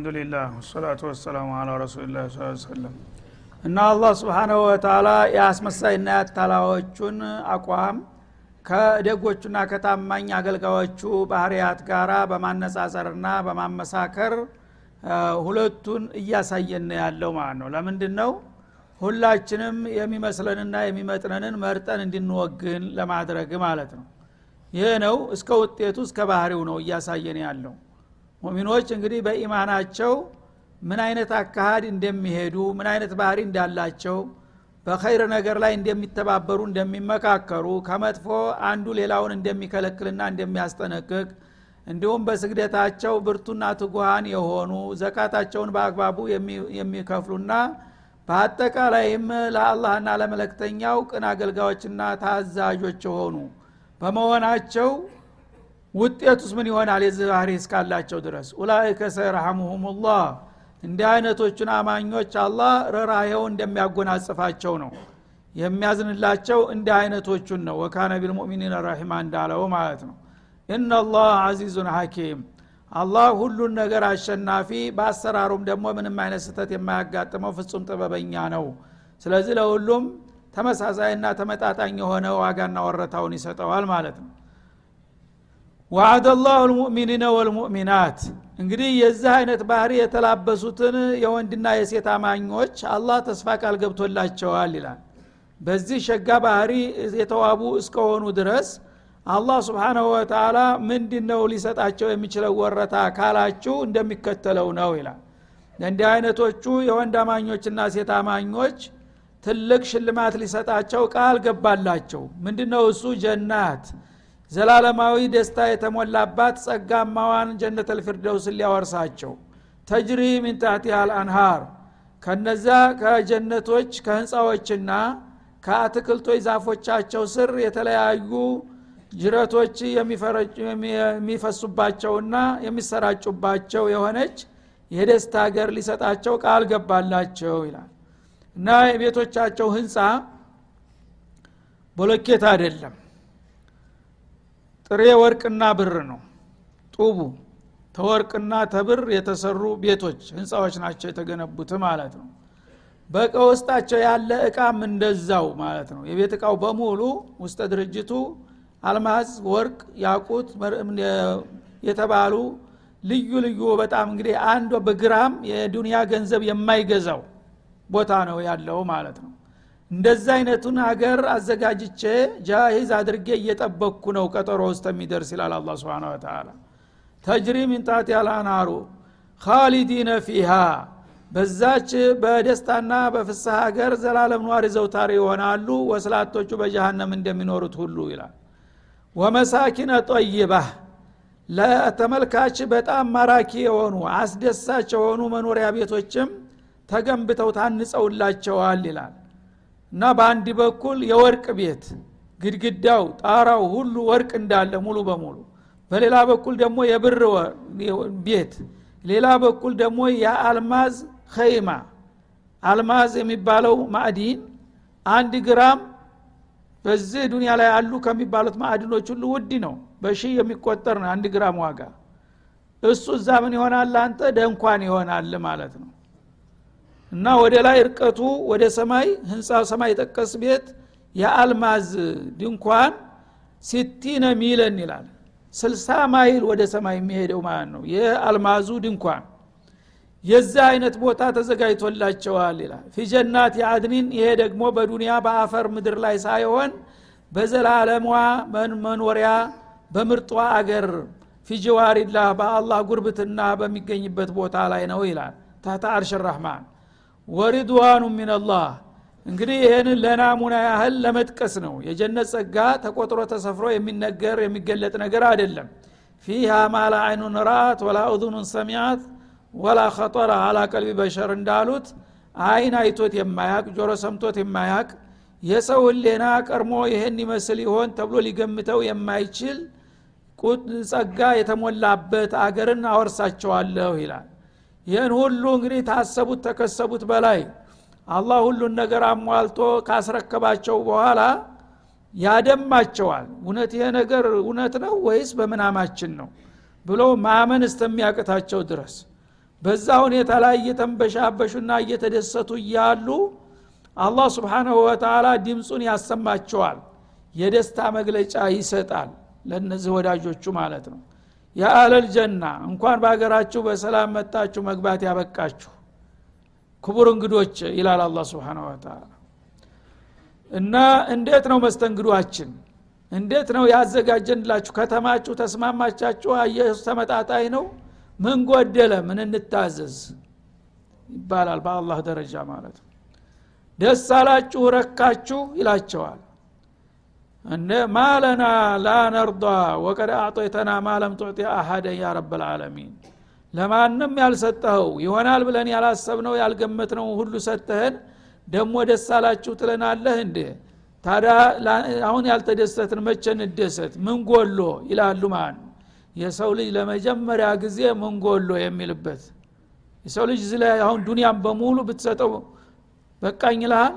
ብስሚላህ ወልሐምዱሊላህ ወሰላቱ ወሰላሙ አላ ረሱሊላህ ስ ሰለም እና አላህ ስብሓናሁ ወተላ የአስመሳይና ያታላዎቹን አቋም ከደጎቹና ከታማኝ አገልጋዮቹ ባህርያት ጋራ በማነጻጸርና በማመሳከር ሁለቱን እያሳየን ያለው ማለት ነው። ለምንድን ነው ሁላችንም የሚመስለንና የሚመጥነንን መርጠን እንድንወግን ለማድረግ ማለት ነው። ይህ ነው እስከ ውጤቱ እስከ ባህሪው ነው እያሳየን ያለው ሙሚኖች እንግዲህ በኢማናቸው ምን አይነት አካሃድ እንደሚሄዱ ምን አይነት ባህሪ እንዳላቸው በኸይር ነገር ላይ እንደሚተባበሩ እንደሚመካከሩ ከመጥፎ አንዱ ሌላውን እንደሚከለክልና እንደሚያስጠነቅቅ እንዲሁም በስግደታቸው ብርቱና ትጉሃን የሆኑ ዘካታቸውን በአግባቡ የሚከፍሉና በአጠቃላይም ለአላህና ለመለክተኛው ቅን አገልጋዮችና ታዛዦች የሆኑ በመሆናቸው ውጤቱስ ምን ይሆናል? የዚህ ባህሪ እስካላቸው ድረስ። ኡላይከ ሰይርሐሙሁሙላህ እንዲህ አይነቶቹን አማኞች አላህ ረራሄው እንደሚያጎናጽፋቸው ነው። የሚያዝንላቸው እንዲህ አይነቶቹን ነው። ወካነ ቢልሙእሚኒን ረሒማ እንዳለው ማለት ነው። ኢናላህ አዚዙን ሐኪም። አላህ ሁሉን ነገር አሸናፊ በአሰራሩም ደግሞ ምንም አይነት ስህተት የማያጋጥመው ፍጹም ጥበበኛ ነው። ስለዚህ ለሁሉም ተመሳሳይና ተመጣጣኝ የሆነ ዋጋና ወረታውን ይሰጠዋል ማለት ነው ወአደ ላሁ ልሙእሚኒነ ወልሙእሚናት። እንግዲህ የዚህ አይነት ባህሪ የተላበሱትን የወንድና የሴት አማኞች አላህ ተስፋ ቃል ገብቶላቸዋል ይላል። በዚህ ሸጋ ባህሪ የተዋቡ እስከሆኑ ድረስ አላህ ስብሓናሁ ወተላ ምንድ ሊሰጣቸው የሚችለው ወረታ ካላችሁ እንደሚከተለው ነው ይላል። እንዲህ አይነቶቹ የወንድ አማኞችና ሴት አማኞች ትልቅ ሽልማት ሊሰጣቸው ቃል ገባላቸው። ምንድነው እሱ? ጀናት ዘላለማዊ ደስታ የተሞላባት ጸጋማዋን ጀነት ልፊርደውስን ሊያወርሳቸው። ተጅሪ ሚን አልአንሃር። ከነዛ ከጀነቶች ከህንፃዎችና ከአትክልቶች ዛፎቻቸው ስር የተለያዩ ጅረቶች የሚፈሱባቸውና የሚሰራጩባቸው የሆነች የደስታ ሀገር ሊሰጣቸው ቃል ገባላቸው ይላል። እና የቤቶቻቸው ህንፃ ቦሎኬት አይደለም ጥሬ ወርቅና ብር ነው። ጡቡ ተወርቅና ተብር የተሰሩ ቤቶች ህንፃዎች ናቸው የተገነቡት ማለት ነው። በቀ ውስጣቸው ያለ እቃም እንደዛው ማለት ነው። የቤት እቃው በሙሉ ውስጠ ድርጅቱ አልማዝ ወርቅ ያቁት የተባሉ ልዩ ልዩ በጣም እንግዲህ አንዱ በግራም የዱንያ ገንዘብ የማይገዛው ቦታ ነው ያለው ማለት ነው እንደዛ አይነቱን ሀገር አዘጋጅቼ ጃሂዝ አድርጌ እየጠበቅኩ ነው ቀጠሮ ውስጥ የሚደርስ ይላል አላ ስብን ተላ ተጅሪ ሚንጣት ያላናሩ ካሊዲነ ፊሃ በዛች በደስታና በፍስሐ ሀገር ዘላለም ኗሪ ዘውታሪ ይሆናሉ ወስላቶቹ በጀሃነም እንደሚኖሩት ሁሉ ይላል። ወመሳኪነ ጠይባህ ለተመልካች በጣም ማራኪ የሆኑ አስደሳች የሆኑ መኖሪያ ቤቶችም ተገንብተው ታንጸውላቸዋል ይላል እና በአንድ በኩል የወርቅ ቤት ግድግዳው ጣራው ሁሉ ወርቅ እንዳለ ሙሉ በሙሉ። በሌላ በኩል ደግሞ የብር ቤት ሌላ በኩል ደግሞ የአልማዝ ኸይማ። አልማዝ የሚባለው ማዕዲን አንድ ግራም በዚህ ዱኒያ ላይ አሉ ከሚባሉት ማዕድኖች ሁሉ ውድ ነው። በሺህ የሚቆጠር ነው አንድ ግራም ዋጋ። እሱ እዛ ምን ይሆናል አንተ? ደንኳን ይሆናል ማለት ነው እና ወደ ላይ እርቀቱ ወደ ሰማይ ህንፃ ሰማይ ጠቀስ ቤት የአልማዝ ድንኳን ሲቲነ ሚለን ይላል። ስልሳ ማይል ወደ ሰማይ የሚሄደው ማለት ነው? የአልማዙ ድንኳን። የዛ አይነት ቦታ ተዘጋጅቶላቸዋል ይላል። ፊጀናት የአድኒን ይሄ ደግሞ በዱንያ በአፈር ምድር ላይ ሳይሆን በዘላለሟ መኖሪያ በምርጧ አገር ፊጅዋሪላህ በአላህ ጉርብትና በሚገኝበት ቦታ ላይ ነው ይላል። ታታ አርሽ ራህማን ወሪድዋኑ ሚንላህ እንግዲህ ይህንን ለናሙና ያህል ለመጥቀስ ነው። የጀነት ጸጋ ተቆጥሮ ተሰፍሮ የሚነገር የሚገለጥ ነገር አይደለም። ፊሃ ማላ አይኑን ራት ወላ እዙኑን ሰሚያት ወላ ኸጠረ አላ ቀልቢ በሸር እንዳሉት አይን አይቶት የማያቅ ጆሮ ሰምቶት የማያቅ የሰው ህሌና ቀርሞ ይህን ይመስል ይሆን ተብሎ ሊገምተው የማይችል ጸጋ የተሞላበት አገርን አወርሳቸዋለሁ ይላል ይህን ሁሉ እንግዲህ ታሰቡት ተከሰቡት በላይ አላህ ሁሉን ነገር አሟልቶ ካስረከባቸው በኋላ ያደማቸዋል። እውነት ይሄ ነገር እውነት ነው ወይስ በምናማችን ነው ብሎ ማመን እስተሚያቅታቸው ድረስ? በዛ ሁኔታ ላይ እየተንበሻበሹና እየተደሰቱ እያሉ አላህ ስብሓናሁ ወተላ ድምፁን ያሰማቸዋል። የደስታ መግለጫ ይሰጣል ለእነዚህ ወዳጆቹ ማለት ነው የአለል ጀና እንኳን በሀገራችሁ በሰላም መጣችሁ መግባት ያበቃችሁ። ክቡር እንግዶች ይላል አላ ስብሓን ወተላ እና እንዴት ነው መስተንግዷችን? እንዴት ነው ያዘጋጀንላችሁ? ከተማችሁ ተስማማቻችሁ? አየሱ ተመጣጣኝ ነው? ምን ጎደለ? ምን እንታዘዝ? ይባላል በአላህ ደረጃ ማለት ነው። ደስ አላችሁ ረካችሁ ይላቸዋል ማለና ላ ነርዳ ወቀድ አዕጦይተና ማለም ቱዕጢ አሀደን ያ ረብልዓለሚን ለማንም ያልሰጠኸው ይሆናል ብለን ያላሰብነው ያልገመትነው ሁሉ ሰጠህን ደሞ ደስ አላችሁ ትለናለህ እንዴ? ታዲያ አሁን ያልተደሰትን መቼ እንደሰት? ምን ይላሉ ነው የሰው ልጅ ለመጀመሪያ ጊዜ ምን ጎሎ የሚልበት? የሰው ልጅ ላይ አሁን ዱኒያም በሙሉ ብትሰጠው በቃኝ ይልሃል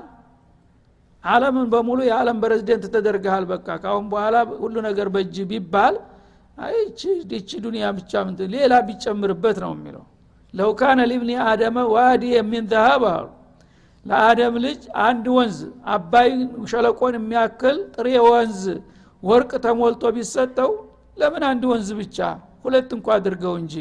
አለምን በሙሉ የዓለም ፕሬዝደንት ተደርገሃል በቃ። ካሁን በኋላ ሁሉ ነገር በእጅ ቢባል ይቺ ዱኒያ ብቻ ምንት ሌላ ቢጨምርበት ነው የሚለው። ለው ካነ ሊብኒ አደመ ዋዲ የሚን ዘሀብ አሉ። ለአደም ልጅ አንድ ወንዝ አባይ ሸለቆን የሚያክል ጥሬ ወንዝ ወርቅ ተሞልቶ ቢሰጠው ለምን አንድ ወንዝ ብቻ? ሁለት እንኳ አድርገው እንጂ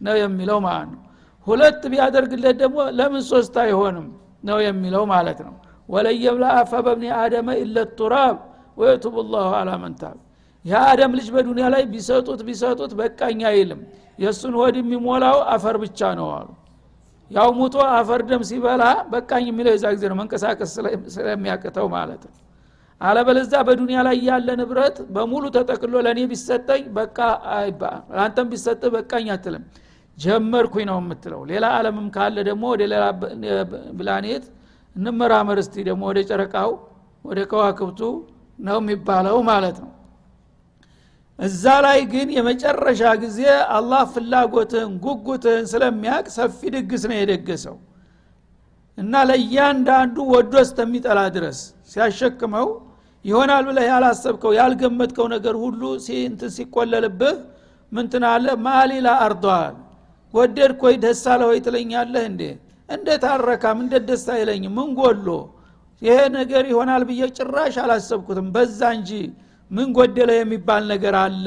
ነው የሚለው ማለት ነው። ሁለት ቢያደርግለት ደግሞ ለምን ሶስት አይሆንም? ነው የሚለው ማለት ነው ወለየምላ አፈ በብኒ አደመ ኢለ ቱራብ ወየቱብ ላሁ አላ መንታብ። የአደም ልጅ በዱኒያ ላይ ቢሰጡት ቢሰጡት በቃኝ አይልም። የእሱን ሆድ የሚሞላው አፈር ብቻ ነው አሉ። ያው ሙቶ አፈር ደም ሲበላ በቃኝ የሚለው የዛ ጊዜ ነው መንቀሳቀስ ስለሚያቅተው ማለት ነው። አለበለዛ በዱኒያ ላይ ያለ ንብረት በሙሉ ተጠቅሎ ለእኔ ቢሰጠኝ በቃ አይባ አንተም ቢሰጥ በቃኝ አትልም። ጀመርኩኝ ነው የምትለው። ሌላ አለምም ካለ ደግሞ ወደ ሌላ ፕላኔት እንመራመር እስቲ ደግሞ ወደ ጨረቃው ወደ ከዋክብቱ ነው የሚባለው ማለት ነው። እዛ ላይ ግን የመጨረሻ ጊዜ አላህ ፍላጎትህን ጉጉትህን ስለሚያቅ ሰፊ ድግስ ነው የደገሰው። እና ለእያንዳንዱ ወዶ እስተሚጠላ ድረስ ሲያሸክመው ይሆናል ብለህ ያላሰብከው ያልገመትከው ነገር ሁሉ እንትን ሲቆለልብህ ምንትን አለ ማሊላ አርዷል። ወደድ ኮይ ደስ አለ ወይ ትለኛለህ እንዴ እንዴት አረካም እንዴት ደስ አይለኝም። ምን ጎሎ ይሄ ነገር ይሆናል ብዬ ጭራሽ አላሰብኩትም። በዛ እንጂ ምን ጎደለ የሚባል ነገር አለ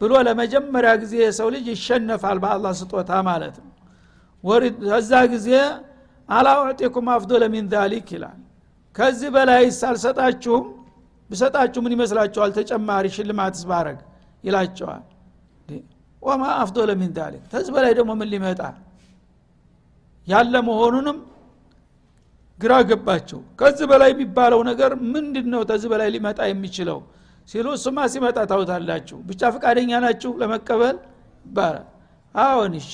ብሎ ለመጀመሪያ ጊዜ የሰው ልጅ ይሸነፋል በአላህ ስጦታ ማለት ነው። ከዛ ጊዜ አላውዕጢኩም አፍዶለ ሚን ዛሊክ ይላል። ከዚህ በላይ ሳልሰጣችሁም ብሰጣችሁ ምን ይመስላችኋል? ተጨማሪ ሽልማትስ ባረግ ይላቸዋል። ወማ አፍዶለ ሚን ዛሊክ። ከዚህ በላይ ደግሞ ምን ሊመጣ ያለ መሆኑንም ግራ ገባቸው። ከዚህ በላይ የሚባለው ነገር ምንድን ነው ከዚህ በላይ ሊመጣ የሚችለው ሲሉ እሱማ ሲመጣ ታውታላችሁ። ብቻ ፈቃደኛ ናችሁ ለመቀበል? ይባላል። አዎን እሺ።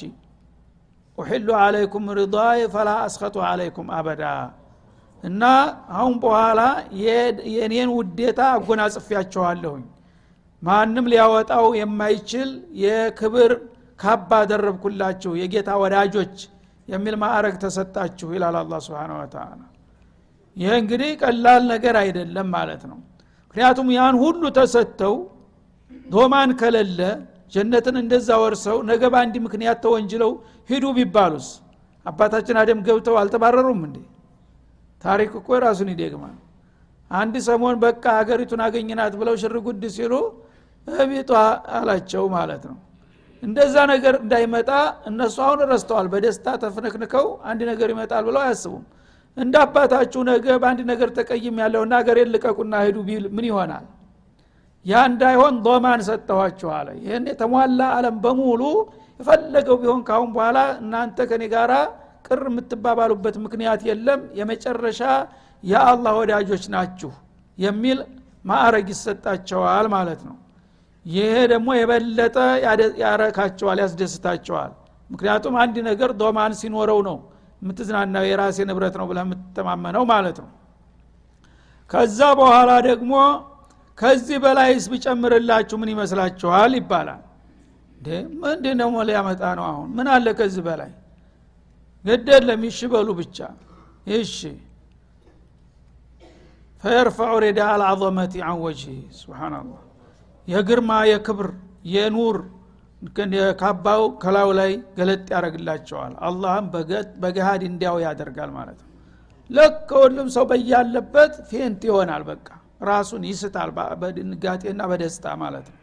ኡሕሉ አለይኩም ሪضይ ፈላ አስኸጡ አለይኩም አበዳ። እና አሁን በኋላ የእኔን ውዴታ አጎናጽፊያቸዋለሁኝ ማንም ሊያወጣው የማይችል የክብር ካባ አደረብኩላችሁ የጌታ ወዳጆች የሚል ማዕረግ ተሰጣችሁ ይላል አላ ስብን ወተላ ይህ እንግዲህ ቀላል ነገር አይደለም ማለት ነው። ምክንያቱም ያን ሁሉ ተሰጥተው ዶማን ከለለ ጀነትን እንደዛ ወርሰው ነገ በአንድ ምክንያት ተወንጅለው ሂዱ ቢባሉስ? አባታችን አደም ገብተው አልተባረሩም እንዴ? ታሪክ እኮ ራሱን ይደግማል። አንድ ሰሞን በቃ ሀገሪቱን አገኝናት ብለው ሽርጉድ ሲሉ እቢጧ አላቸው ማለት ነው እንደዛ ነገር እንዳይመጣ እነሱ አሁን ረስተዋል። በደስታ ተፍነክንከው አንድ ነገር ይመጣል ብለው አያስቡም። እንደ አባታችሁ ነገ በአንድ ነገር ተቀይም ያለውና ሀገር ልቀቁና ሄዱ ቢል ምን ይሆናል? ያ እንዳይሆን ዶማን ሰጠኋችሁ አለ። ይህን የተሟላ አለም በሙሉ የፈለገው ቢሆን ካሁን በኋላ እናንተ ከኔ ጋራ ቅር የምትባባሉበት ምክንያት የለም። የመጨረሻ የአላህ ወዳጆች ናችሁ የሚል ማዕረግ ይሰጣቸዋል ማለት ነው ይሄ ደግሞ የበለጠ ያረካቸዋል ያስደስታቸዋል። ምክንያቱም አንድ ነገር ዶማን ሲኖረው ነው የምትዝናናው የራሴ ንብረት ነው ብለህ የምትተማመነው ማለት ነው። ከዛ በኋላ ደግሞ ከዚህ በላይስ ብጨምርላችሁ ምን ይመስላችኋል ይባላል። ምንድ ደግሞ ሊያመጣ ነው አሁን? ምን አለ ከዚህ በላይ? ገደለም ይሽ በሉ ብቻ። ይሽ فيرفع رداء العظمة عن وجهه سبحان الله የግርማ የክብር የኑር ካባው ከላዩ ላይ ገለጥ ያደርግላቸዋል አላህም በገሃድ እንዲያው ያደርጋል ማለት ነው። ልክ ሁሉም ሰው በያለበት faint ይሆናል በቃ። ራሱን ይስታል በድንጋጤና በደስታ ማለት ነው።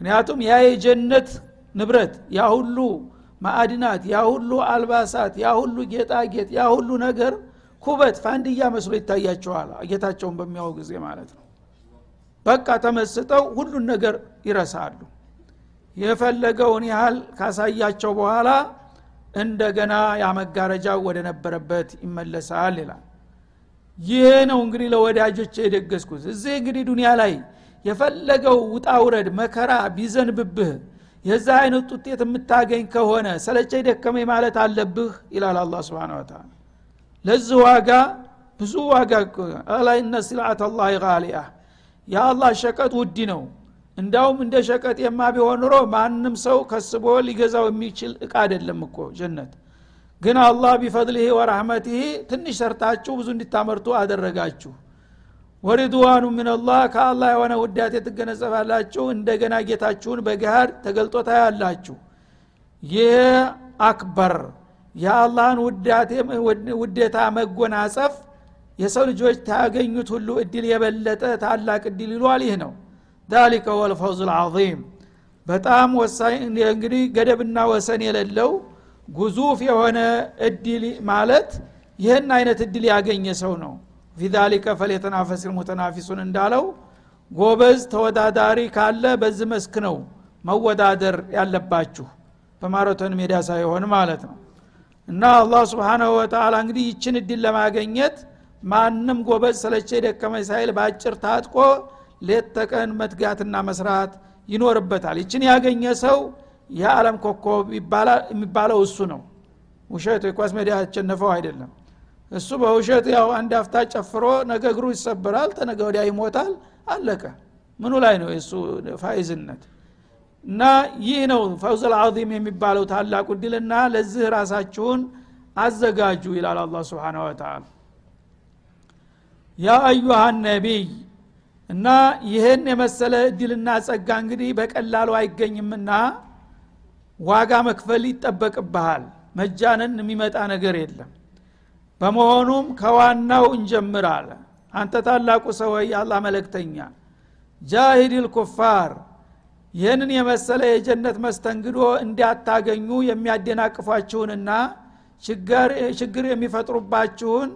ምክንያቱም ያ የጀነት ንብረት ያ ሁሉ ማዕድናት ያ ሁሉ አልባሳት ያ ሁሉ ጌጣጌጥ ያ ሁሉ ነገር ኩበት ፋንድያ መስሎ ይታያቸዋል። ጌታቸውን በሚያው ጊዜ ማለት ነው በቃ ተመስጠው ሁሉን ነገር ይረሳሉ። የፈለገውን ያህል ካሳያቸው በኋላ እንደገና ያ መጋረጃው ወደ ነበረበት ይመለሳል ይላል። ይሄ ነው እንግዲህ ለወዳጆች የደገስኩት። እዚህ እንግዲህ ዱኒያ ላይ የፈለገው ውጣ ውረድ መከራ ቢዘንብብህ የዛ አይነት ውጤት የምታገኝ ከሆነ ሰለቸኝ ደከመኝ ማለት አለብህ ይላል አላ ስብን ወተላ ለዚህ ዋጋ ብዙ ዋጋ አላ እነ ሲልአት አላህ ጋሊያ የአላህ ሸቀጥ ውድ ነው። እንዳውም እንደ ሸቀጥ የማ ቢሆን ኑሮ ማንም ሰው ከስቦ ሊገዛው የሚችል እቃ አይደለም እኮ ጀነት። ግን አላህ ቢፈድልህ ወራህመትህ ትንሽ ሰርታችሁ ብዙ እንዲታመርቱ አደረጋችሁ። ወሪድዋኑ ሚንላህ ከአላህ የሆነ ውዳቴ ትገነጸባላችሁ እንደገና ጌታችሁን በገሃድ ተገልጦ ታያላችሁ። ይህ አክበር የአላህን ውዴታ መጎናጸፍ የሰው ልጆች ታገኙት ሁሉ እድል የበለጠ ታላቅ እድል ይሏል። ይህ ነው። ዛሊከ ወልፈውዝ ልዓظም በጣም ወሳኝ እንግዲህ ገደብና ወሰን የሌለው ጉዙፍ የሆነ እድል ማለት ይህን አይነት እድል ያገኘ ሰው ነው። ፊ ዛሊከ ፈሌተናፈስ ሙተናፊሱን እንዳለው ጎበዝ ተወዳዳሪ ካለ በዚህ መስክ ነው መወዳደር ያለባችሁ። በማራቶን ሜዳ ሳይሆን ማለት ነው። እና አላህ ስብሓናሁ ወተላ እንግዲህ ይችን እድል ለማገኘት ማንም ጎበዝ ሰለቸ ደከመ ሳይል በአጭር ታጥቆ ሌት ተቀን መትጋትና መስራት ይኖርበታል። ይችን ያገኘ ሰው የዓለም ኮከብ የሚባለው እሱ ነው። ውሸት የኳስ ሜዳ ያሸነፈው አይደለም። እሱ በውሸት ያው አንድ አፍታ ጨፍሮ ነገ እግሩ ይሰበራል ተነገ ወዲያ ይሞታል አለቀ። ምኑ ላይ ነው የእሱ ፋይዝነት? እና ይህ ነው ፈውዝ አልዓዚም የሚባለው ታላቁ ድልና ለዚህ ራሳችሁን አዘጋጁ ይላል አላ ስብን ወተላ ያ አዩሃ ነቢይ። እና ይህን የመሰለ እድልና ጸጋ እንግዲህ በቀላሉ አይገኝምና ዋጋ መክፈል ይጠበቅብሃል። መጃነን የሚመጣ ነገር የለም። በመሆኑም ከዋናው እንጀምር አለ አንተ ታላቁ ሰው የአላህ መለክተኛ ጃሂድ ልኩፋር ይህንን የመሰለ የጀነት መስተንግዶ እንዲያታገኙ የሚያደናቅፏችሁንና ችግር የሚፈጥሩባችሁን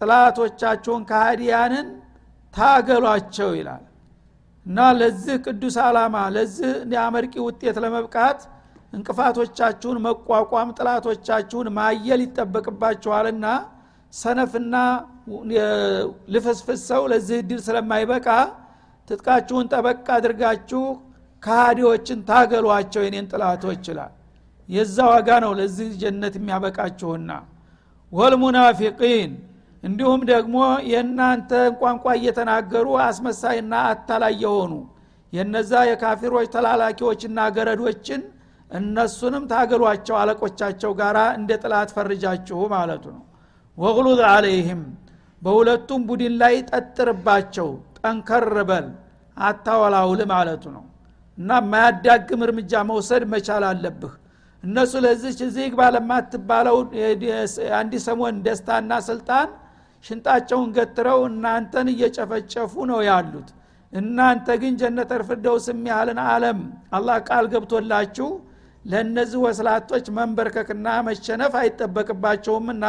ጥላቶቻችሁን ካህዲያንን ታገሏቸው ይላል። እና ለዚህ ቅዱስ አላማ ለዚህ አመርቂ ውጤት ለመብቃት እንቅፋቶቻችሁን መቋቋም ጥላቶቻችሁን ማየል ይጠበቅባችኋልና ሰነፍና ልፍስፍስ ሰው ለዚህ እድል ስለማይበቃ ትጥቃችሁን ጠበቅ አድርጋችሁ ከሃዲዎችን ታገሏቸው የኔን ጥላቶች ይላል። የዛ ዋጋ ነው ለዚህ ጀነት የሚያበቃችሁና። ወልሙናፊቂን እንዲሁም ደግሞ የእናንተ ቋንቋ እየተናገሩ አስመሳይና አታላይ የሆኑ የነዛ የካፊሮች ተላላኪዎችና ገረዶችን እነሱንም ታገሏቸው አለቆቻቸው ጋር እንደ ጥላት ፈርጃችሁ ማለቱ ነው። ወግሉዝ አለይህም በሁለቱም ቡድን ላይ ጠጥርባቸው ጠንከር በል አታወላውል ማለቱ ነው። እና የማያዳግም እርምጃ መውሰድ መቻል አለብህ። እነሱ ለዚች እዚህ ግባ ለማትባለው አንዲ ሰሞን ደስታና ስልጣን ሽንጣቸውን ገትረው እናንተን እየጨፈጨፉ ነው ያሉት። እናንተ ግን ጀነት ፊርደውስ የሚያህልን አለም አላህ ቃል ገብቶላችሁ ለእነዚህ ወስላቶች መንበርከክና መሸነፍ አይጠበቅባቸውምና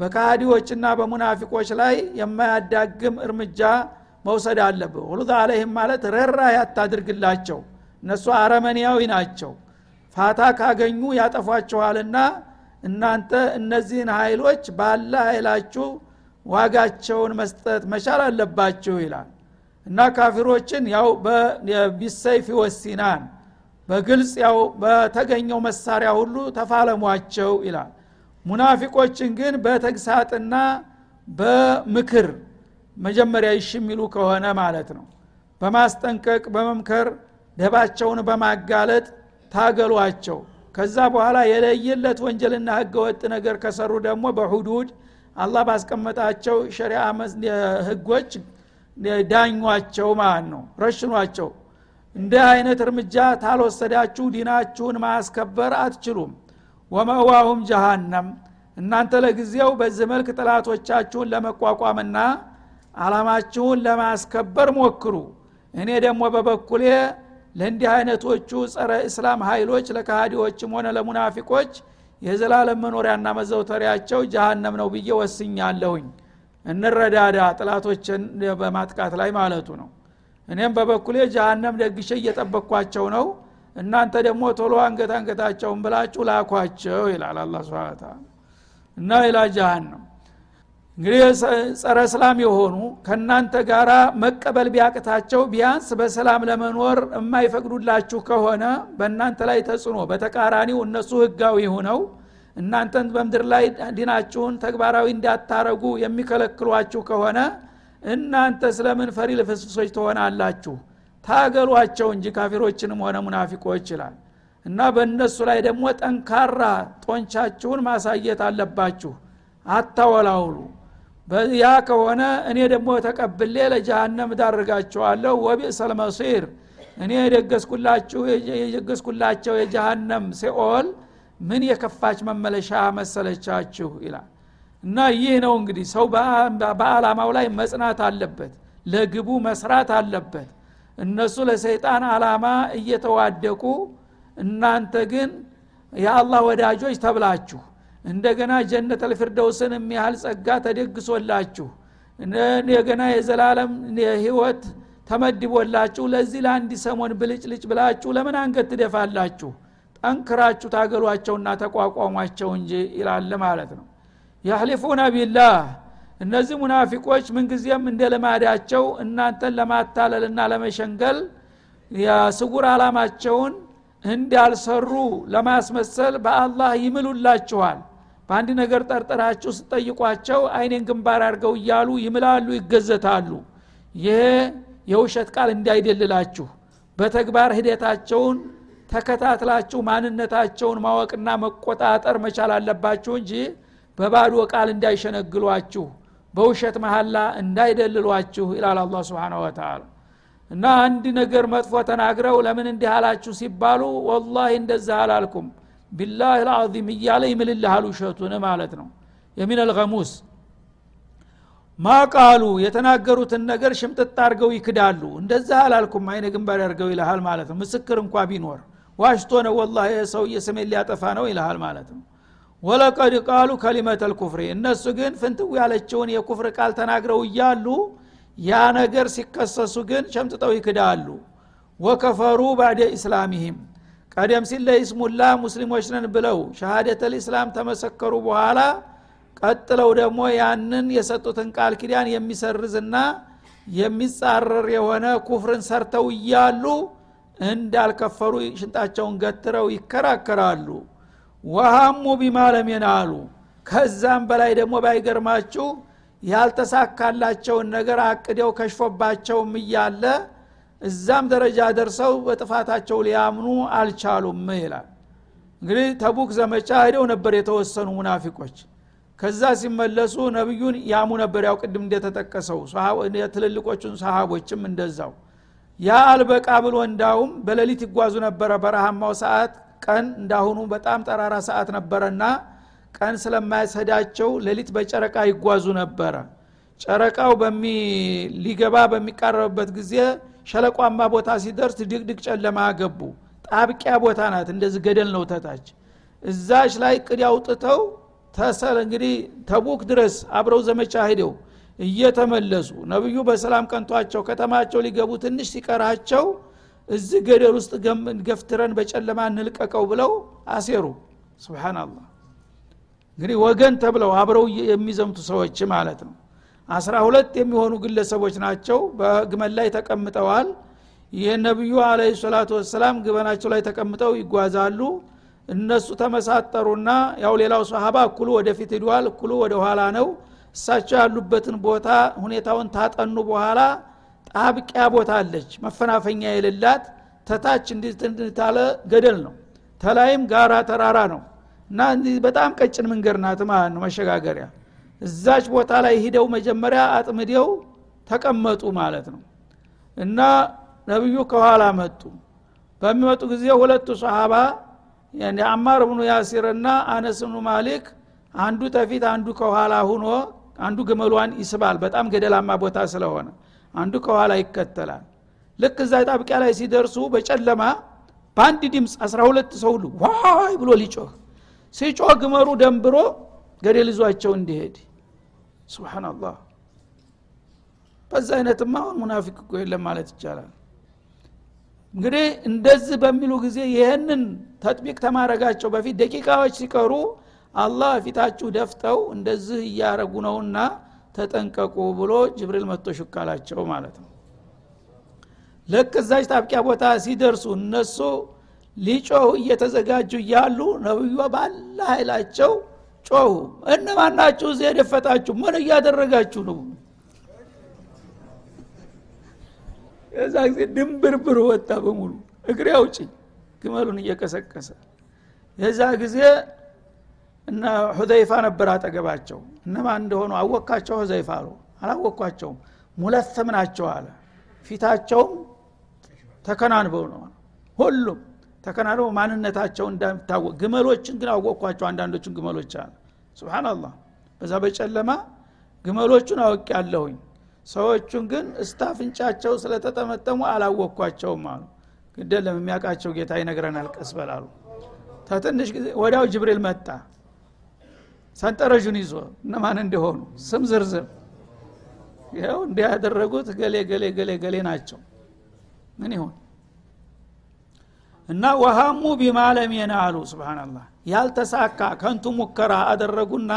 በካሃዲዎችና በሙናፊቆች ላይ የማያዳግም እርምጃ መውሰድ አለብህ። ሁሉት አለህም ማለት ረራ ያታድርግላቸው። እነሱ አረመኒያዊ ናቸው። ፋታ ካገኙ ያጠፏችኋልና እናንተ እነዚህን ኃይሎች ባለ ኃይላችሁ ዋጋቸውን መስጠት መቻል አለባችሁ ይላል። እና ካፊሮችን ያው ቢሰይፍ ወሲናን በግልጽ ያው በተገኘው መሳሪያ ሁሉ ተፋለሟቸው ይላል። ሙናፊቆችን ግን በተግሳጥና በምክር መጀመሪያ ይሽ የሚሉ ከሆነ ማለት ነው። በማስጠንቀቅ በመምከር ደባቸውን በማጋለጥ ታገሏቸው። ከዛ በኋላ የለየለት ወንጀልና ህገወጥ ነገር ከሰሩ ደግሞ በሁዱድ አላህ ባስቀመጣቸው ሸሪዓ ህጎች ዳኟቸው ማለት ነው ረሽኗቸው። እንዲህ አይነት እርምጃ ታልወሰዳችሁ ዲናችሁን ማስከበር አትችሉም። ወመዋሁም ጀሃነም። እናንተ ለጊዜው በዚህ መልክ ጥላቶቻችሁን ለመቋቋምና አላማችሁን ለማስከበር ሞክሩ። እኔ ደግሞ በበኩሌ ለእንዲህ አይነቶቹ ጸረ እስላም ኃይሎች ለካሃዲዎችም ሆነ ለሙናፊቆች የዘላለም መኖሪያና መዘውተሪያቸው ጀሃነም ነው ብዬ ወስኛለሁኝ። እንረዳዳ ጥላቶችን በማጥቃት ላይ ማለቱ ነው። እኔም በበኩሌ ጀሃነም ደግሼ እየጠበቅኳቸው ነው። እናንተ ደግሞ ቶሎ አንገት አንገታቸውን ብላችሁ ላኳቸው ይላል አላ ስብን እና ይላ ጀሃነም እንግዲህ ጸረ እስላም የሆኑ ከእናንተ ጋር መቀበል ቢያቅታቸው ቢያንስ በሰላም ለመኖር የማይፈቅዱላችሁ ከሆነ በእናንተ ላይ ተጽዕኖ በተቃራኒው እነሱ ህጋዊ ሁነው እናንተን በምድር ላይ ዲናችሁን ተግባራዊ እንዳታረጉ የሚከለክሏችሁ ከሆነ እናንተ ስለምን ፈሪ ልፍስፍሶች ትሆናላችሁ? ታገሏቸው እንጂ ካፊሮችንም ሆነ ሙናፊቆች ይላል። እና በእነሱ ላይ ደግሞ ጠንካራ ጦንቻችሁን ማሳየት አለባችሁ። አታወላውሉ ያ ከሆነ እኔ ደግሞ ተቀብሌ ለጀሃነም ዳርጋቸዋለሁ ወቢእሰል መሲር። እኔ የደገስኩላችሁ የደገስኩላቸው የጀሃነም ሲኦል ምን የከፋች መመለሻ መሰለቻችሁ? ይላል። እና ይህ ነው እንግዲህ ሰው በአላማው ላይ መጽናት አለበት ለግቡ መስራት አለበት። እነሱ ለሰይጣን አላማ እየተዋደቁ እናንተ ግን የአላህ ወዳጆች ተብላችሁ እንደገና ጀነት አልፊርደውስን የሚያህል ጸጋ ተደግሶላችሁ እንደገና የዘላለም ህይወት ተመድቦላችሁ ለዚህ ለአንድ ሰሞን ብልጭልጭ ብላችሁ ለምን አንገት ትደፋላችሁ? ጠንክራችሁ ታገሏቸውና ተቋቋሟቸው እንጂ ይላል ማለት ነው። ያህሊፉነ ቢላህ እነዚህ ሙናፊቆች ምንጊዜም እንደ ልማዳቸው እናንተን ለማታለልና ለመሸንገል የስጉር አላማቸውን እንዳልሰሩ ለማስመሰል በአላህ ይምሉላችኋል በአንድ ነገር ጠርጥራችሁ ስጠይቋቸው አይኔን ግንባር አድርገው እያሉ ይምላሉ ይገዘታሉ። ይሄ የውሸት ቃል እንዳይደልላችሁ። በተግባር ሂደታቸውን ተከታትላችሁ ማንነታቸውን ማወቅና መቆጣጠር መቻል አለባችሁ እንጂ በባዶ ቃል እንዳይሸነግሏችሁ በውሸት መሀላ እንዳይደልሏችሁ ይላል አላ ስብን ወተላ እና አንድ ነገር መጥፎ ተናግረው ለምን እንዲህ አላችሁ ሲባሉ ወላሂ እንደዛ አላልኩም ቢላህ ልዓዚም እያለ ይምልልሃል ውሸቱን ማለት ነው። የሚን አልገሙስ ማቃሉ የተናገሩትን ነገር ሽምጥጥ አድርገው ይክዳሉ። እንደዛ አላልኩም አይነ ግንባር ያርገው ይልሃል ማለት ነው። ምስክር እንኳ ቢኖር ዋሽቶ ነው ወላ ሰውዬ ስሜን ሊያጠፋ ነው ይልሃል ማለት ነው። ወለቀድ ቃሉ ከሊመተ ልኩፍሪ እነሱ ግን ፍንትው ያለችውን የኩፍር ቃል ተናግረው እያሉ ያ ነገር ሲከሰሱ ግን ሸምጥጠው ይክዳሉ። ወከፈሩ ባደ ኢስላሚህም ቀደም ሲል ለኢስሙላ ሙስሊሞች ነን ብለው ሸሃደተ ልእስላም ተመሰከሩ በኋላ ቀጥለው ደግሞ ያንን የሰጡትን ቃል ኪዳን የሚሰርዝና የሚጻረር የሆነ ኩፍርን ሰርተው እያሉ እንዳልከፈሩ ሽንጣቸውን ገትረው ይከራከራሉ። ወሃሙ ቢማ ለም የናሉ። ከዛም በላይ ደግሞ ባይገርማችሁ ያልተሳካላቸውን ነገር አቅደው ከሽፎባቸውም እያለ እዛም ደረጃ ደርሰው በጥፋታቸው ሊያምኑ አልቻሉም ይላል። እንግዲህ ተቡክ ዘመቻ ሄደው ነበር የተወሰኑ ሙናፊቆች። ከዛ ሲመለሱ ነቢዩን ያሙ ነበር። ያው ቅድም እንደተጠቀሰው ትልልቆቹን ሰሃቦችም እንደዛው። ያ አልበቃ ብሎ እንዳውም በሌሊት ይጓዙ ነበረ። በረሃማው ሰዓት ቀን እንዳሁኑ በጣም ጠራራ ሰዓት ነበረና ቀን ስለማያሰዳቸው ሌሊት በጨረቃ ይጓዙ ነበረ። ጨረቃው ሊገባ በሚቃረብበት ጊዜ ሸለቋማ ቦታ ሲደርስ ድቅድቅ ጨለማ ገቡ ጣብቂያ ቦታ ናት። እንደዚህ ገደል ነው ተታች። እዛች ላይ ቅድ አውጥተው ተሰል እንግዲህ ተቡክ ድረስ አብረው ዘመቻ ሄደው እየተመለሱ ነብዩ በሰላም ቀንቷቸው ከተማቸው ሊገቡ ትንሽ ሲቀራቸው እዚህ ገደል ውስጥ ገፍትረን በጨለማ እንልቀቀው ብለው አሴሩ። ስብናላህ እንግዲህ ወገን ተብለው አብረው የሚዘምቱ ሰዎች ማለት ነው አስራ ሁለት የሚሆኑ ግለሰቦች ናቸው። በግመል ላይ ተቀምጠዋል? ይህ ነቢዩ አለ ሰላቱ ወሰላም ግበናቸው ላይ ተቀምጠው ይጓዛሉ። እነሱ ተመሳጠሩና ያው ሌላው ሰሃባ እኩሉ ወደፊት ሂዷል እኩሉ ወደ ኋላ ነው። እሳቸው ያሉበትን ቦታ ሁኔታውን ታጠኑ በኋላ ጣብቂያ ቦታ አለች። መፈናፈኛ የሌላት ተታች እንድታለ ገደል ነው። ተላይም ጋራ ተራራ ነው። እና በጣም ቀጭን መንገድ ናት ማለት ነው መሸጋገሪያ እዛች ቦታ ላይ ሂደው መጀመሪያ አጥምደው ተቀመጡ ማለት ነው። እና ነቢዩ ከኋላ መጡ። በሚመጡ ጊዜ ሁለቱ ሰሃባ አማር ብኑ ያሲርና አነስ ብኑ ማሊክ አንዱ ተፊት አንዱ ከኋላ ሁኖ አንዱ ግመሏን ይስባል። በጣም ገደላማ ቦታ ስለሆነ አንዱ ከኋላ ይከተላል። ልክ እዛ ጣብቂያ ላይ ሲደርሱ በጨለማ በአንድ ድምፅ አስራ ሁለት ሰው ሁሉ ዋይ ብሎ ሊጮህ ሲጮህ ግመሩ ደንብሮ ገደል እንዲሄድ ስብናላህ በዛ አይነትማ ሙናፊቅ እኮ የለም ማለት ይቻላል። እንግዲህ እንደዚህ በሚሉ ጊዜ ይህንን ተጥቢቅ ተማረጋቸው በፊት ደቂቃዎች ሲቀሩ አላህ ፊታችሁ ደፍተው እንደዚህ እያረጉ ነውና ተጠንቀቁ ብሎ ጅብሪል መጥቶ ሹካላቸው ማለት ነው። ልክ እዛች ታብቂያ ቦታ ሲደርሱ እነሱ ሊጮሁ እየተዘጋጁ እያሉ ነብዩ ባለ ኃይላቸው ጮሁ። እነማን ናችሁ እዚህ የደፈጣችሁ? ምን እያደረጋችሁ ነው? የዛ ጊዜ ድንብርብር ወጣ በሙሉ። እግሬ አውጭኝ ግመሉን እየቀሰቀሰ የዛ ጊዜ እና ሁዘይፋ ነበር አጠገባቸው። እነማን እንደሆኑ አወካቸው ሁዘይፋ አሉ። አላወኳቸውም ሙለተም ናቸው አለ። ፊታቸውም ተከናንበው ነው ሁሉም ተከናንበው ማንነታቸው እንደሚታወቅ ግመሎችን ግን አወቅኳቸው አንዳንዶቹን ግመሎች አለ ስብናላህ በዛ በጨለማ ግመሎቹን አወቅ ያለሁኝ ሰዎቹን ግን እስታፍንጫቸው ስለተጠመጠሙ አላወቅኳቸውም አሉ። ግደለም የሚያውቃቸው ጌታ ይነግረናል ቀስ በላሉ። ተትንሽ ጊዜ ወዲያው ጅብሪል መጣ። ሰንጠረዡን ይዞ እነማን እንደሆኑ ስም ዝርዝር። ይኸው እንዲህ ገሌ ገሌ ገሌ ገሌ ናቸው። ምን ይሁን እና ወሃሙ ቢማለም የናሉ ስብናላህ ያልተሳካ ከንቱ ሙከራ አደረጉና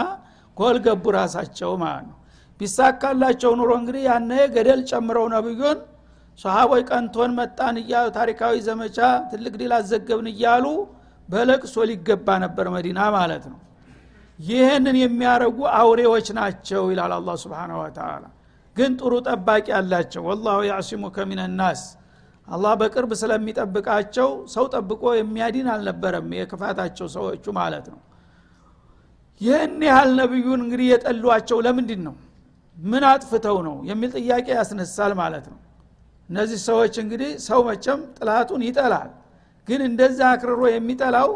ጎል ገቡ ራሳቸው ማለት ነው። ቢሳካላቸው ኑሮ እንግዲህ ያነ ገደል ጨምረው ነብዩን ሰሃቦች ቀንቶን መጣን እያሉ ታሪካዊ ዘመቻ ትልቅ ድል አዘገብን እያሉ በለቅሶ ሊገባ ነበር መዲና ማለት ነው። ይህንን የሚያረጉ አውሬዎች ናቸው ይላል አላ ስብን ወተላ ግን ጥሩ ጠባቂ አላቸው። ወላሁ ያዕሲሙከ ሚንናስ አላህ በቅርብ ስለሚጠብቃቸው ሰው ጠብቆ የሚያዲን አልነበረም የክፋታቸው ሰዎቹ ማለት ነው። ይህን ያህል ነቢዩን እንግዲህ የጠሏቸው ለምንድን ነው? ምን አጥፍተው ነው የሚል ጥያቄ ያስነሳል ማለት ነው። እነዚህ ሰዎች እንግዲህ ሰው መቸም ጥላቱን ይጠላል ግን እንደዛ አክርሮ የሚጠላው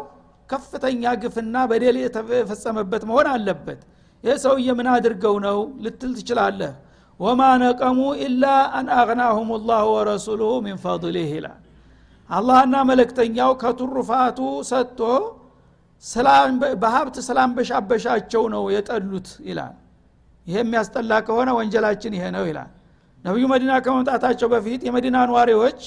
ከፍተኛ ግፍና በደል የተፈጸመበት መሆን አለበት። ይህ ሰውዬ ምን አድርገው ነው ልትል ትችላለህ ወማ ነቀሙ ኢላ አን አግናሁም ላሁ ወረሱሉሁ ሚን ፈضሊህ ይላል። አላህና መለክተኛው ከቱሩፋቱ ሰጥቶ በሀብት ስላንበሻበሻቸው ነው የጠሉት ይላል። ይሄ የሚያስጠላ ከሆነ ወንጀላችን ይሄ ነው ይላል። ነቢዩ መዲና ከመምጣታቸው በፊት የመዲና ነዋሪዎች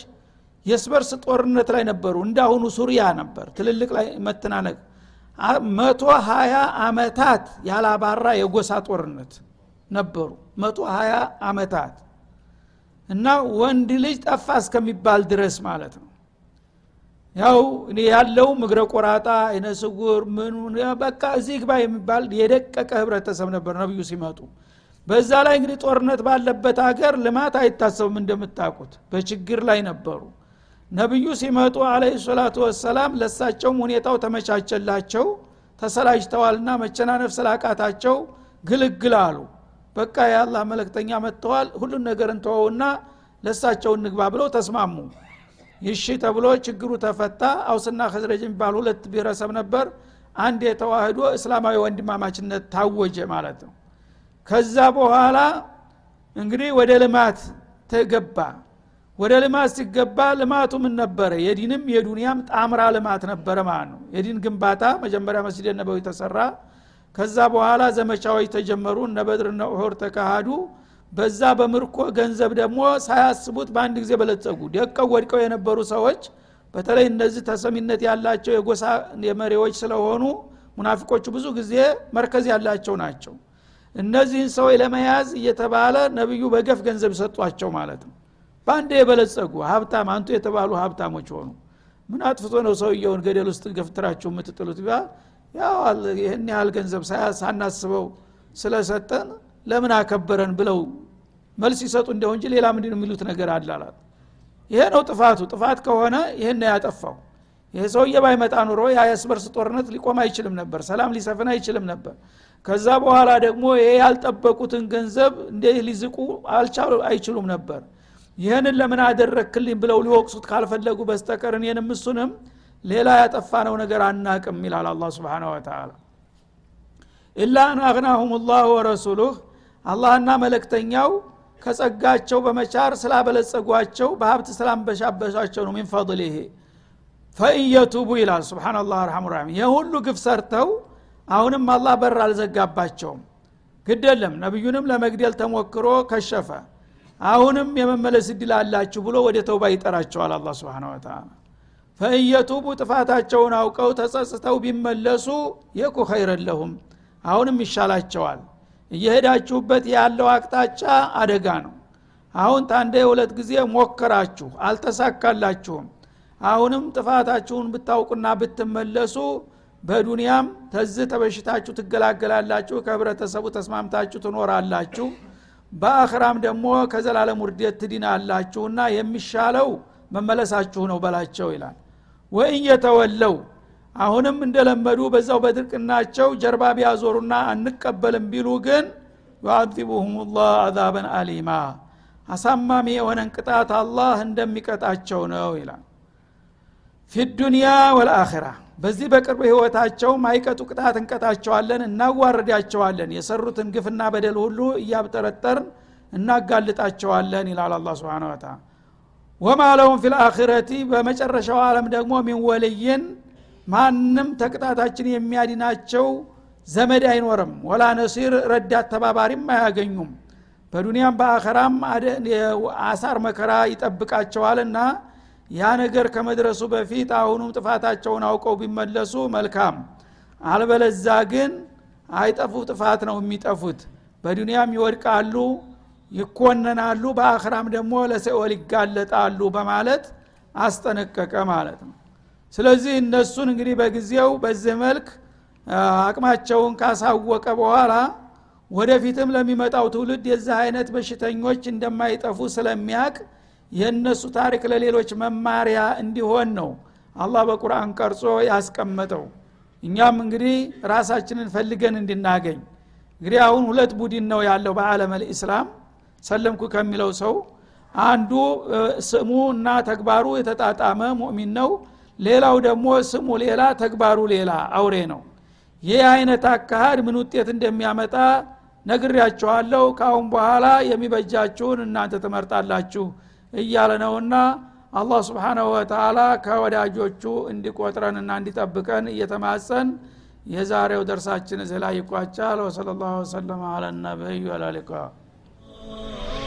የስበርስ ጦርነት ላይ ነበሩ። እንዳሁኑ ሱሪያ ነበር። ትልልቅ ላይ መተናነቅ። መቶ ሀያ አመታት ያላባራ የጎሳ ጦርነት ነበሩ መቶ ሀያ አመታት እና ወንድ ልጅ ጠፋ እስከሚባል ድረስ ማለት ነው። ያው እኔ ያለው ምግረ ቆራጣ አይነ ምኑ በቃ እዚህ ግባ የሚባል የደቀቀ ህብረተሰብ ነበር ነብዩ ሲመጡ። በዛ ላይ እንግዲህ ጦርነት ባለበት ሀገር ልማት አይታሰብም እንደምታውቁት። በችግር ላይ ነበሩ። ነቢዩ ሲመጡ አለህ ሰላቱ ወሰላም ለሳቸውም ሁኔታው ተመቻቸላቸው ተሰላጅተዋልና መቸናነፍ ስላቃታቸው ግልግል አሉ በቃ የአላህ መለክተኛ መጥተዋል ሁሉን ነገር እንተወውና ለሳቸው እንግባ ብለው ተስማሙ። ይሺ ተብሎ ችግሩ ተፈታ። አውስና ከዝረጅ የሚባል ሁለት ብሔረሰብ ነበር። አንድ የተዋህዶ እስላማዊ ወንድማማችነት ታወጀ ማለት ነው። ከዛ በኋላ እንግዲህ ወደ ልማት ተገባ። ወደ ልማት ሲገባ ልማቱ ምን ነበረ? የዲንም የዱንያም ጣምራ ልማት ነበረ ማለት ነው። የዲን ግንባታ መጀመሪያ መስጅድ ነበዊ ተሰራ ከዛ በኋላ ዘመቻዎች ተጀመሩ። እነ በድር እነ ኡሑድ ተካሃዱ። በዛ በምርኮ ገንዘብ ደግሞ ሳያስቡት በአንድ ጊዜ በለጸጉ። ደቀው ወድቀው የነበሩ ሰዎች በተለይ እነዚህ ተሰሚነት ያላቸው የጎሳ የመሪዎች ስለሆኑ ሙናፊቆቹ ብዙ ጊዜ መርከዝ ያላቸው ናቸው። እነዚህን ሰዎች ለመያዝ እየተባለ ነቢዩ በገፍ ገንዘብ ሰጧቸው ማለት ነው። በአንድ የበለጸጉ ሀብታም አንቱ የተባሉ ሀብታሞች ሆኑ። ምን አጥፍቶ ነው ሰውየውን ገደል ውስጥ ገፍትራችሁ የምትጥሉት ያው ይህን ያህል ገንዘብ ሳናስበው ስለሰጠን ለምን አከበረን ብለው መልስ ይሰጡ እንደው እንጂ ሌላ ምንድን የሚሉት ነገር አላላት ይሄ ነው ጥፋቱ። ጥፋት ከሆነ ይህን ያጠፋው። ይህ ሰውዬ ባይመጣ ኑሮ የስበርስ ጦርነት ሊቆም አይችልም ነበር ሰላም ሊሰፍን አይችልም ነበር። ከዛ በኋላ ደግሞ ይሄ ያልጠበቁትን ገንዘብ እንደ ሊዝቁ አልቻሉ አይችሉም ነበር። ይህንን ለምን አደረክልኝ ብለው ሊወቅሱት ካልፈለጉ በስተቀር እኔንም እሱንም ሌላ ያጠፋነው ነገር አናቅም ይላል አላ ስብን ወተላ ኢላ አን አግናሁም ላሁ ወረሱሉህ አላህና መለክተኛው ከጸጋቸው በመቻር ስላበለጸጓቸው በሀብት ስላንበሻበሻቸው ነው። ሚን ፈضሊህ ፈኢየቱቡ ይላል ስብናላህ አርሐሙ ራሒም ይህ ሁሉ ግፍ ሰርተው አሁንም አላህ በር አልዘጋባቸውም። ግድ የለም ነቢዩንም ለመግደል ተሞክሮ ከሸፈ። አሁንም የመመለስ እድል አላችሁ ብሎ ወደ ተውባ ይጠራቸዋል አላ ስብን ወተላ ፈእየቱቡ ጥፋታቸውን አውቀው ተጸጽተው ቢመለሱ የኩ ኸይረን አሁንም ይሻላቸዋል። እየሄዳችሁበት ያለው አቅጣጫ አደጋ ነው። አሁን ታንደ ሁለት ጊዜ ሞከራችሁ አልተሳካላችሁም። አሁንም ጥፋታችሁን ብታውቁና ብትመለሱ በዱንያም ተዝ ተበሽታችሁ ትገላገላላችሁ ከህብረተሰቡ ተስማምታችሁ ትኖራላችሁ። በአኽራም ደግሞ ከዘላለም ውርደት ትድናላችሁና የሚሻለው መመለሳችሁ ነው በላቸው ይላል ወይን የተወለው? አሁንም እንደለመዱ በዛው በድርቅናቸው ጀርባ ቢያዞሩና አንቀበልም ቢሉ ግን ዩአዚቡሁም ላህ አዛበን አሊማ አሳማሚ የሆነን ቅጣት አላህ እንደሚቀጣቸው ነው ይላል። ፊ ዱንያ ወልአኺራ በዚህ በቅርብ ህይወታቸው ማይቀጡ ቅጣት እንቀጣቸዋለን እናዋርዳቸዋለን የሰሩትን ግፍና በደል ሁሉ እያብጠረጠርን እናጋልጣቸዋለን ይላል አላ ስብን ወተላ ወማ ለሁም ፊ ልአኪረቲ በመጨረሻው ዓለም ደግሞ ሚን ማንም ተቅጣታችን የሚያድናቸው ዘመድ አይኖርም። ወላ ነሲር ረዳት ተባባሪም አያገኙም። በዱንያም በአኸራም አሳር መከራ ይጠብቃቸዋልና ያ ነገር ከመድረሱ በፊት አሁኑም ጥፋታቸውን አውቀው ቢመለሱ መልካም። አልበለዛ ግን አይጠፉ ጥፋት ነው የሚጠፉት። በዱንያም ይወድቃሉ ይኮነናሉ በአኽራም ደግሞ ለሰኦል ይጋለጣሉ በማለት አስጠነቀቀ ማለት ነው። ስለዚህ እነሱን እንግዲህ በጊዜው በዚህ መልክ አቅማቸውን ካሳወቀ በኋላ ወደፊትም ለሚመጣው ትውልድ የዚህ አይነት በሽተኞች እንደማይጠፉ ስለሚያቅ የእነሱ ታሪክ ለሌሎች መማሪያ እንዲሆን ነው አላህ በቁርአን ቀርጾ ያስቀመጠው። እኛም እንግዲህ ራሳችንን ፈልገን እንድናገኝ። እንግዲህ አሁን ሁለት ቡድን ነው ያለው በአለም ልእስላም ሰለምኩ ከሚለው ሰው አንዱ ስሙ እና ተግባሩ የተጣጣመ ሙእሚን ነው። ሌላው ደግሞ ስሙ ሌላ ተግባሩ ሌላ አውሬ ነው። ይህ አይነት አካሃድ ምን ውጤት እንደሚያመጣ ነግሬያችኋለሁ። ካሁን በኋላ የሚበጃችሁን እናንተ ትመርጣላችሁ እያለ ነውና አላህ ስብሓናሁ ወተላ ከወዳጆቹ እንዲቆጥረንና እንዲጠብቀን እየተማጸን የዛሬው ደርሳችን እዚህ ላይ ይቋጫል። ወሰለ ላሁ ወሰለም ነቢዩ አላሊቃ Oh.